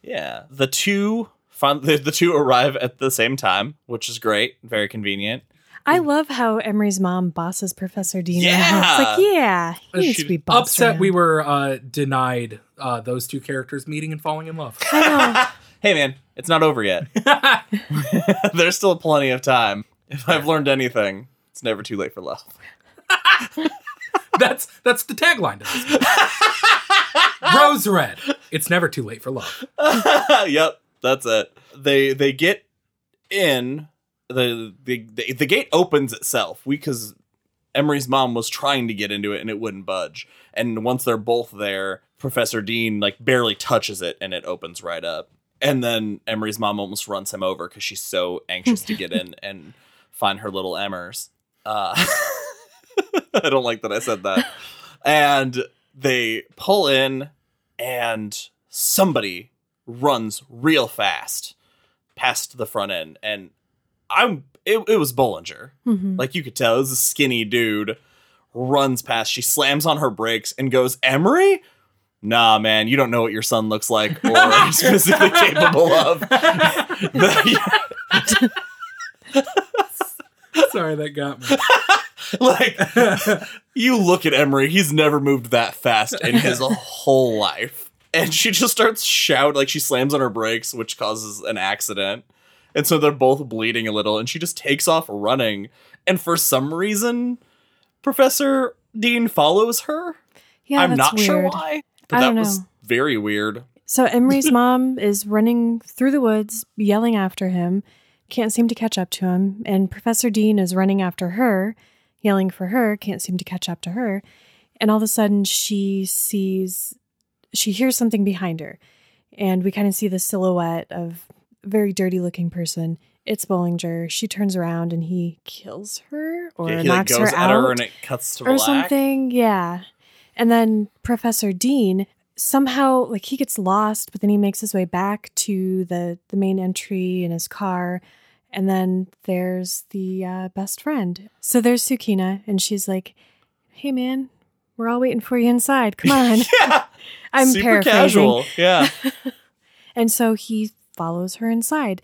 Yeah, the two fun *laughs* the, the two arrive at the same time, which is great, very convenient. I love how Emery's mom bosses Professor Dean. Yeah. It's like, yeah, he needs to be bossed Upset around. we were uh, denied uh, those two characters meeting and falling in love. *laughs* Hey man, it's not over yet. *laughs* There's still plenty of time. If I've learned anything, it's never too late for love. that's that's the tagline to this. movie. *laughs* Rose Red. It's never too late for love. *laughs* yep, that's it. They they get in the the the, the gate opens itself. We because Emery's mom was trying to get into it and it wouldn't budge. And once they're both there, Professor Dean like barely touches it and it opens right up. And then Emery's mom almost runs him over because she's so anxious to get in and find her little Emmers. Uh, *laughs* I don't like that I said that. And they pull in, and somebody runs real fast past the front end. And I'm it, it was Bollinger. Mhm. Like you could tell, it was a skinny dude. Runs past, she slams on her brakes and goes, Emery? Nah, man, you don't know what your son looks like or *laughs* is physically capable of. The- *laughs* *laughs* Sorry, that got me. *laughs* like you look at Emery, he's never moved that fast in his *laughs* whole life. And she just starts shouting, like she slams on her brakes, which causes an accident. And so they're both bleeding a little, and she just takes off running. And for some reason, Professor Dean follows her. Yeah, I'm not weird. sure why, but I that don't was know. very weird. So Emery's *laughs* mom is running through the woods, yelling after him, can't seem to catch up to him, and Professor Dean is running after her, yelling for her, can't seem to catch up to her. And all of a sudden she sees she hears something behind her. And we kind of see the silhouette of a very dirty looking person. It's Bollinger. She turns around and he kills her or Yeah, he like knocks goes her at out her and it cuts to or black. something. Yeah. And then Professor Dean somehow like he gets lost, but then he makes his way back to the the main entry in his car. And then there's the uh, best friend. So there's Sukina, and she's like, "Hey, man, we're all waiting for you inside. Come *laughs* on." yeah, *laughs* I'm super paraphrasing. casual. Yeah, *laughs* And so he follows her inside.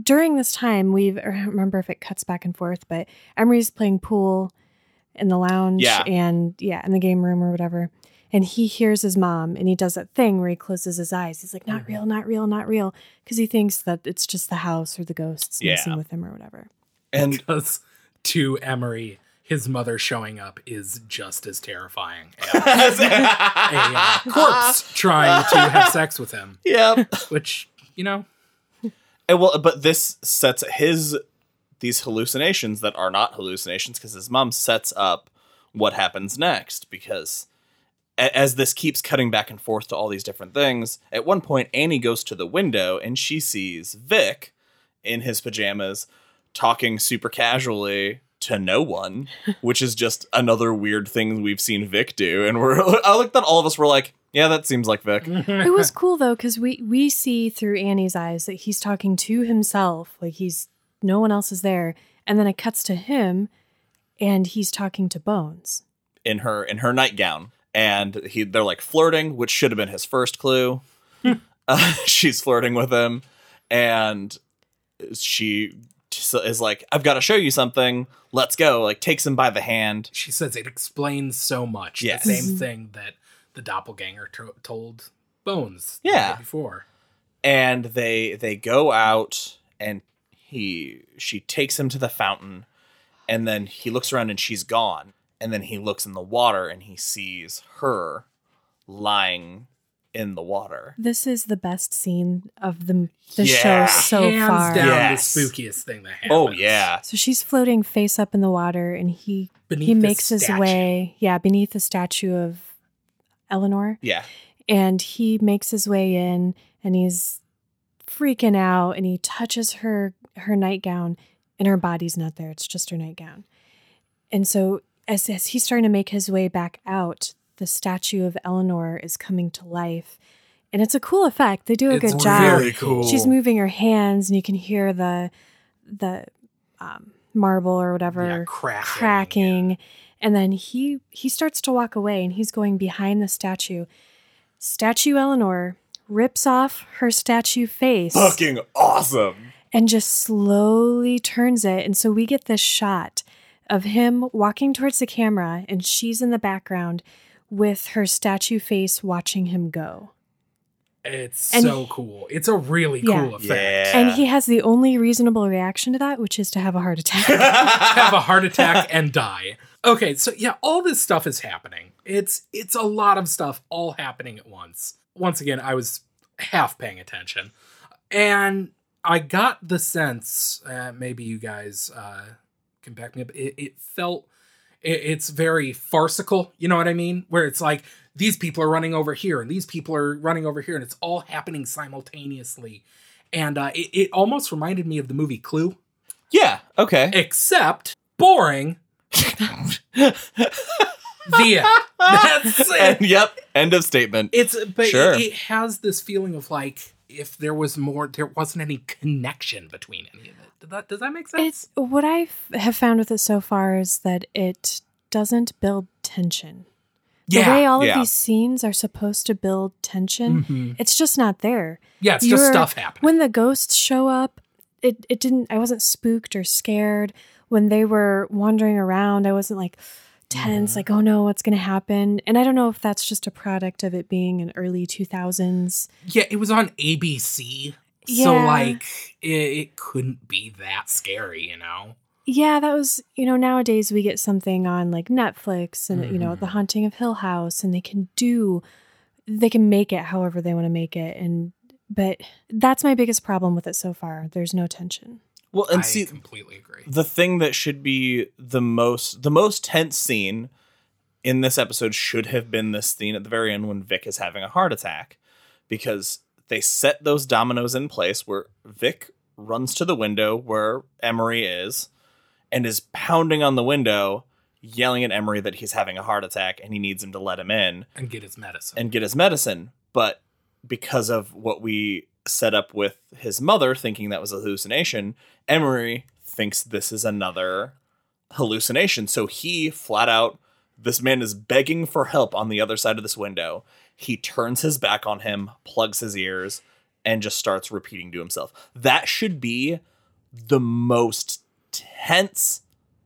During this time, we've I don't remember if it cuts back and forth, but Emery's playing pool in the lounge Yeah. and yeah, in the game room or whatever. And he hears his mom and he does that thing where he closes his eyes. He's like, not real, not real, not real. Because he thinks that it's just the house or the ghosts Yeah. messing with him or whatever. and *laughs* Because to Emery, his mother showing up is just as terrifying *laughs* as a uh, corpse *laughs* trying to have sex with him. yep. Which, you know, And well, but this sets his these hallucinations that are not hallucinations because his mom sets up what happens next because a- as this keeps cutting back and forth to all these different things at one point annie goes to the window and she sees vic in his pajamas talking super casually to no one *laughs* which is just another weird thing we've seen vic do. And we're *laughs* i looked at all of us were like yeah that seems like vic. It was cool though because we we see through Annie's eyes that he's talking to himself, like he's no one else is there, and then it cuts to him, and he's talking to Bones. in her in her nightgown and he they're like flirting which should have been his first clue *laughs* uh, she's flirting with him and she is like i've got to show you something let's go like takes him by the hand she says it explains so much. Yes. The same thing that the doppelganger to- told Bones. Yeah. day Before. and they they go out and he she takes him to the fountain and then he looks around and she's gone and then he looks in the water and he sees her lying in the water This is the best scene of the the Yeah. show so Hands far. down Yes. the spookiest thing that oh, happens. oh yeah So she's floating face up in the water, and he Beneath he the makes his way, yeah, beneath the statue of Eleanor, yeah and he makes his way in, and he's freaking out, and he touches her her nightgown, and her body's not there; it's just her nightgown. And so, as, as he's starting to make his way back out, the statue of Eleanor is coming to life, and it's a cool effect. They do a It's good job. very cool. She's moving her hands, and you can hear the the um, marble or whatever Yeah, cracking. cracking. And then he he starts to walk away, and he's going behind the statue. Statue Eleanor rips off her statue face fucking awesome and just slowly turns it. And so we get this shot of him walking towards the camera, and she's in the background with her statue face watching him go. It's And so he- cool. It's a really Yeah. cool effect. Yeah. And he has the only reasonable reaction to that, which is to have a heart attack. *laughs* have a heart attack and die. Okay, so yeah, all this stuff is happening. It's it's a lot of stuff all happening at once. Once again, I was half paying attention, and I got the sense. Uh, maybe you guys uh, can back me up. It, it felt it, it's very farcical. You know what I mean? Where it's like these people are running over here and these people are running over here, and it's all happening simultaneously. And uh, it, it almost reminded me of the movie Clue yeah okay except boring. the *laughs* end. That's and, it. yep end of statement It's but Sure. it, it has this feeling of like if there was more, there wasn't any connection between any of it. Does that does that make sense? It's what I have found with it so far is that it doesn't build tension. The way all yeah. of these scenes are supposed to build tension, Mhm. it's just not there. yeah, it's just You're- stuff happening. When the ghosts show up, it it didn't. I wasn't spooked or scared when they were wandering around. I wasn't like tense, Mhm. like oh no, what's going to happen? And I don't know if that's just a product of it being an early two thousands. yeah, it was on ABC, so like it, it couldn't be that scary, you know. Yeah, that was, you know, nowadays we get something on like Netflix and, you know. The Haunting of Hill House, and they can do, they can make it however they want to make it. And, but that's my biggest problem with it so far. There's no tension. Well and I see completely agree. the thing that should be the most the most tense scene in this episode should have been this scene at the very end when Vic is having a heart attack because they set those dominoes in place where Vic runs to the window where Emery is and is pounding on the window yelling at Emery that he's having a heart attack and he needs him to let him in And get his medicine. and get his medicine. But because of what we set up with his mother thinking that was a hallucination, Emery thinks this is another hallucination. So he flat out, this man is begging for help on the other side of this window. He turns his back on him, plugs his ears, and just starts repeating to himself. That should be the most tense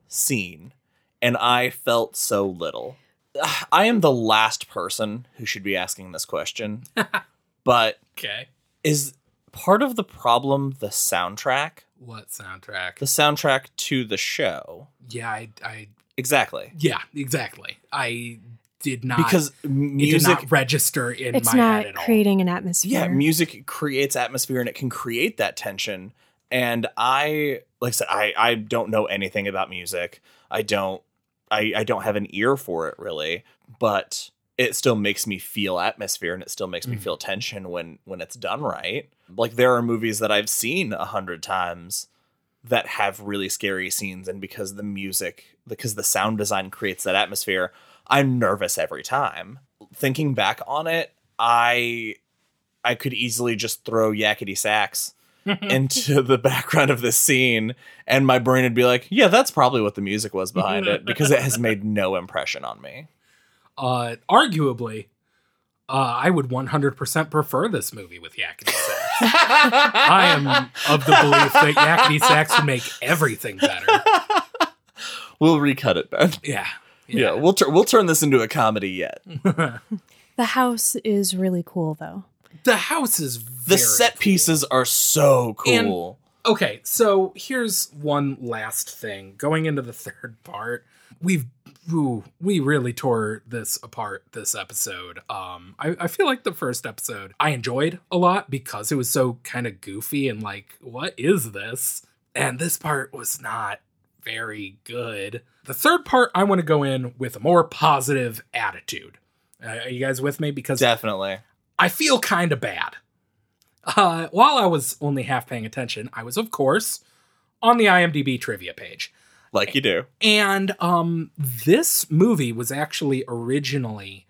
scene. And I felt so little. *sighs* I am the last person who should be asking this question, *laughs* but okay. Is part of the problem the soundtrack? What soundtrack? The soundtrack to the show. yeah, I, I, Exactly. yeah, exactly. I did not Because it did music not register in it's my not head at all. creating an atmosphere. yeah, music creates atmosphere and it can create that tension And I, like I said, I, I don't know anything about music. I don't, I, I don't have an ear for it really, but it still makes me feel atmosphere and it still makes me Mhm. feel tension when, when it's done right. Like there are movies that I've seen a hundred times that have really scary scenes. And because the music, because the sound design creates that atmosphere, I'm nervous every time. Thinking back on it, I I could easily just throw Yakety Sax *laughs* into the background of this scene and my brain would be like, yeah, that's probably what the music was behind it because it has made no impression on me. Uh, arguably, uh, I would 100% prefer this movie with Yakety Sax. I am of the belief that Yakety Sax would make everything better. *laughs* We'll recut it, Ben. Yeah. Yeah, we'll tur- we'll turn this into a comedy yet. *laughs* The house is really cool, though. the house is The set cool. pieces are so cool. Okay, so here's one last thing. Going into the *laughs* third part, we've ooh, we really tore this apart this episode. Um, I, I feel like the first episode I enjoyed a lot because it was so kind of goofy and like, what is this? And this part was not very good. The third part, I want to go in with a more positive attitude. Uh, are you guys with me? Because Definitely. I feel kind of bad. Uh, while I was only half paying attention, I was, of course, on the IMDb trivia page. Like you do. And um, this movie was actually originally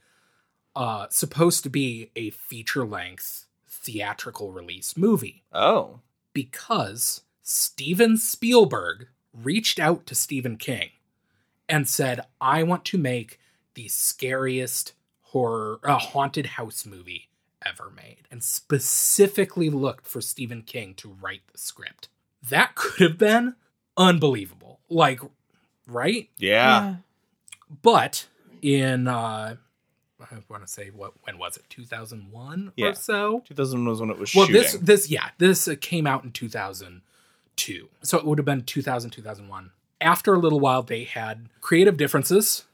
uh, supposed to be a feature length theatrical release movie Oh. because Steven Spielberg reached out to Stephen King and said, I want to make the scariest horror, uh, haunted house movie ever made, and specifically looked for Stephen King to write the script. That could have been unbelievable. Like, right? Yeah. But in, uh, I want to say, what, when was it? 2001 Yeah. or so? 2000 was when it was Well, shooting. this this yeah, this uh, came out in 2002. So it would have been 2000 2001. After a little while they had creative differences.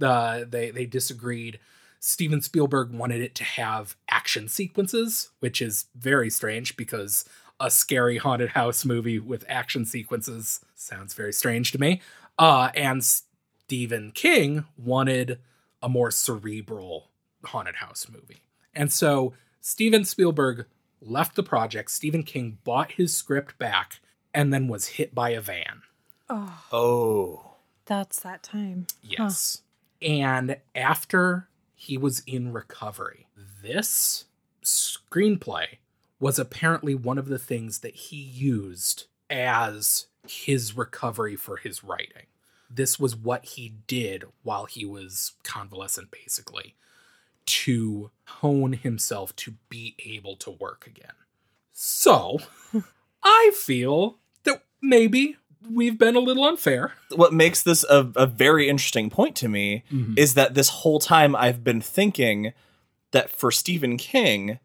Uh, they they disagreed. Steven Spielberg wanted it to have action sequences, which is very strange because a scary haunted house movie with action sequences sounds very strange to me. Uh, and Stephen King wanted a more cerebral haunted house movie. And so Steven Spielberg left the project. Stephen King bought his script back and then was hit by a van. Oh, oh. that's that time. Yes. And after he was in recovery, this screenplay was apparently one of the things that he used as his recovery for his writing. This was what he did while he was convalescent, basically, to hone himself to be able to work again. So, *laughs* I feel that maybe we've been a little unfair. What makes this a, a very interesting point to me mm-hmm. is that this whole time I've been thinking that for Stephen King,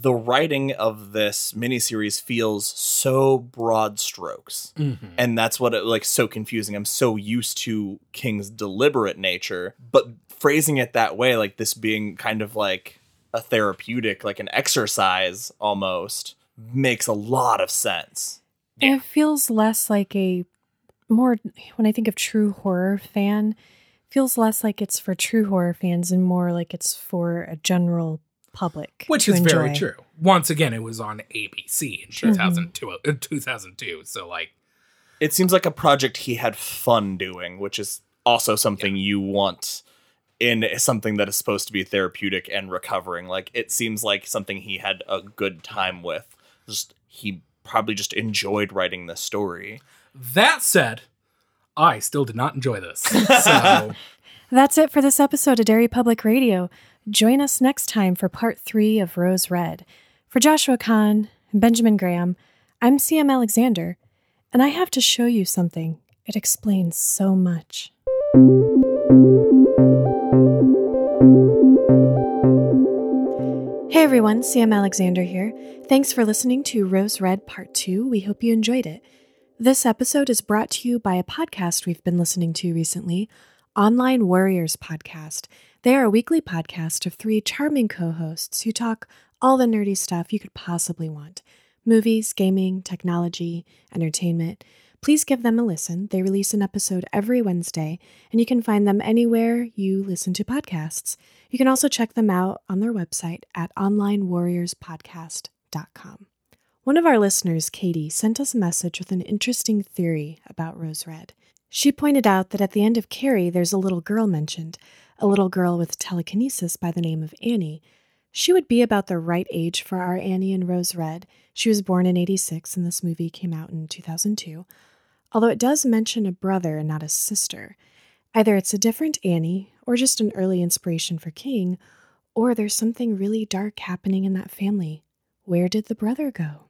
the writing of this miniseries feels so broad strokes. Mhm. And that's what it like so confusing. I'm so used to King's deliberate nature, but phrasing it that way, like this being kind of like a therapeutic, like an exercise almost, makes a lot of sense. Yeah. It feels less like a more when I think of true horror fan, feels less like it's for true horror fans and more like it's for a general public. Which to is very true. Once again, it was on ABC in 2002, uh, 2002. So, like, It seems like a project he had fun doing, which is also something you want in something that is supposed to be therapeutic and recovering. Like it seems like something he had a good time with. Just he probably just enjoyed writing this story. that said, I still did not enjoy this. So, *laughs* That's it for this episode of Derry Public Radio. Join us next time for part three of Rose Red. For Joshua Kahn and Benjamin Graham, I'm CM Alexander, and I have to show you something. It explains so much. Hey everyone, CM Alexander here. Thanks for listening to Rose Red Part 2. We hope you enjoyed it. This episode is brought to you by a podcast we've been listening to recently, Online Warriors Podcast. They are a weekly podcast of three charming co hosts who talk all the nerdy stuff you could possibly want movies, gaming, technology, entertainment, please give them a listen. They release an episode every Wednesday, and you can find them anywhere you listen to podcasts. You can also check them out on their website at onlinewarriorspodcast.com. One of our listeners, Katie, sent us a message with an interesting theory about Rose Red. She pointed out that at the end of Carrie, there's a little girl mentioned, a little girl with telekinesis by the name of Annie. She would be about the right age for our Annie in Rose Red. She was born in 86, and this movie came out in 2002. Although it does mention a brother and not a sister. Either it's a different Annie, or just an early inspiration for King, or there's something really dark happening in that family. Where did the brother go?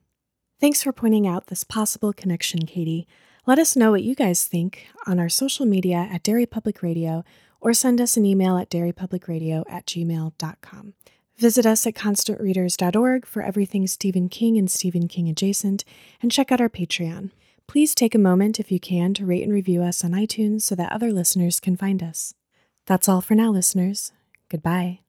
Thanks for pointing out this possible connection, Katie. Let us know what you guys think on our social media at Derry Public Radio or send us an email at derrypublicradio at gmail.com. Visit us at constantreaders.org for everything Stephen King and Stephen King adjacent, and check out our Patreon. Please take a moment, if you can, to rate and review us on iTunes so that other listeners can find us. That's all for now, listeners. Goodbye.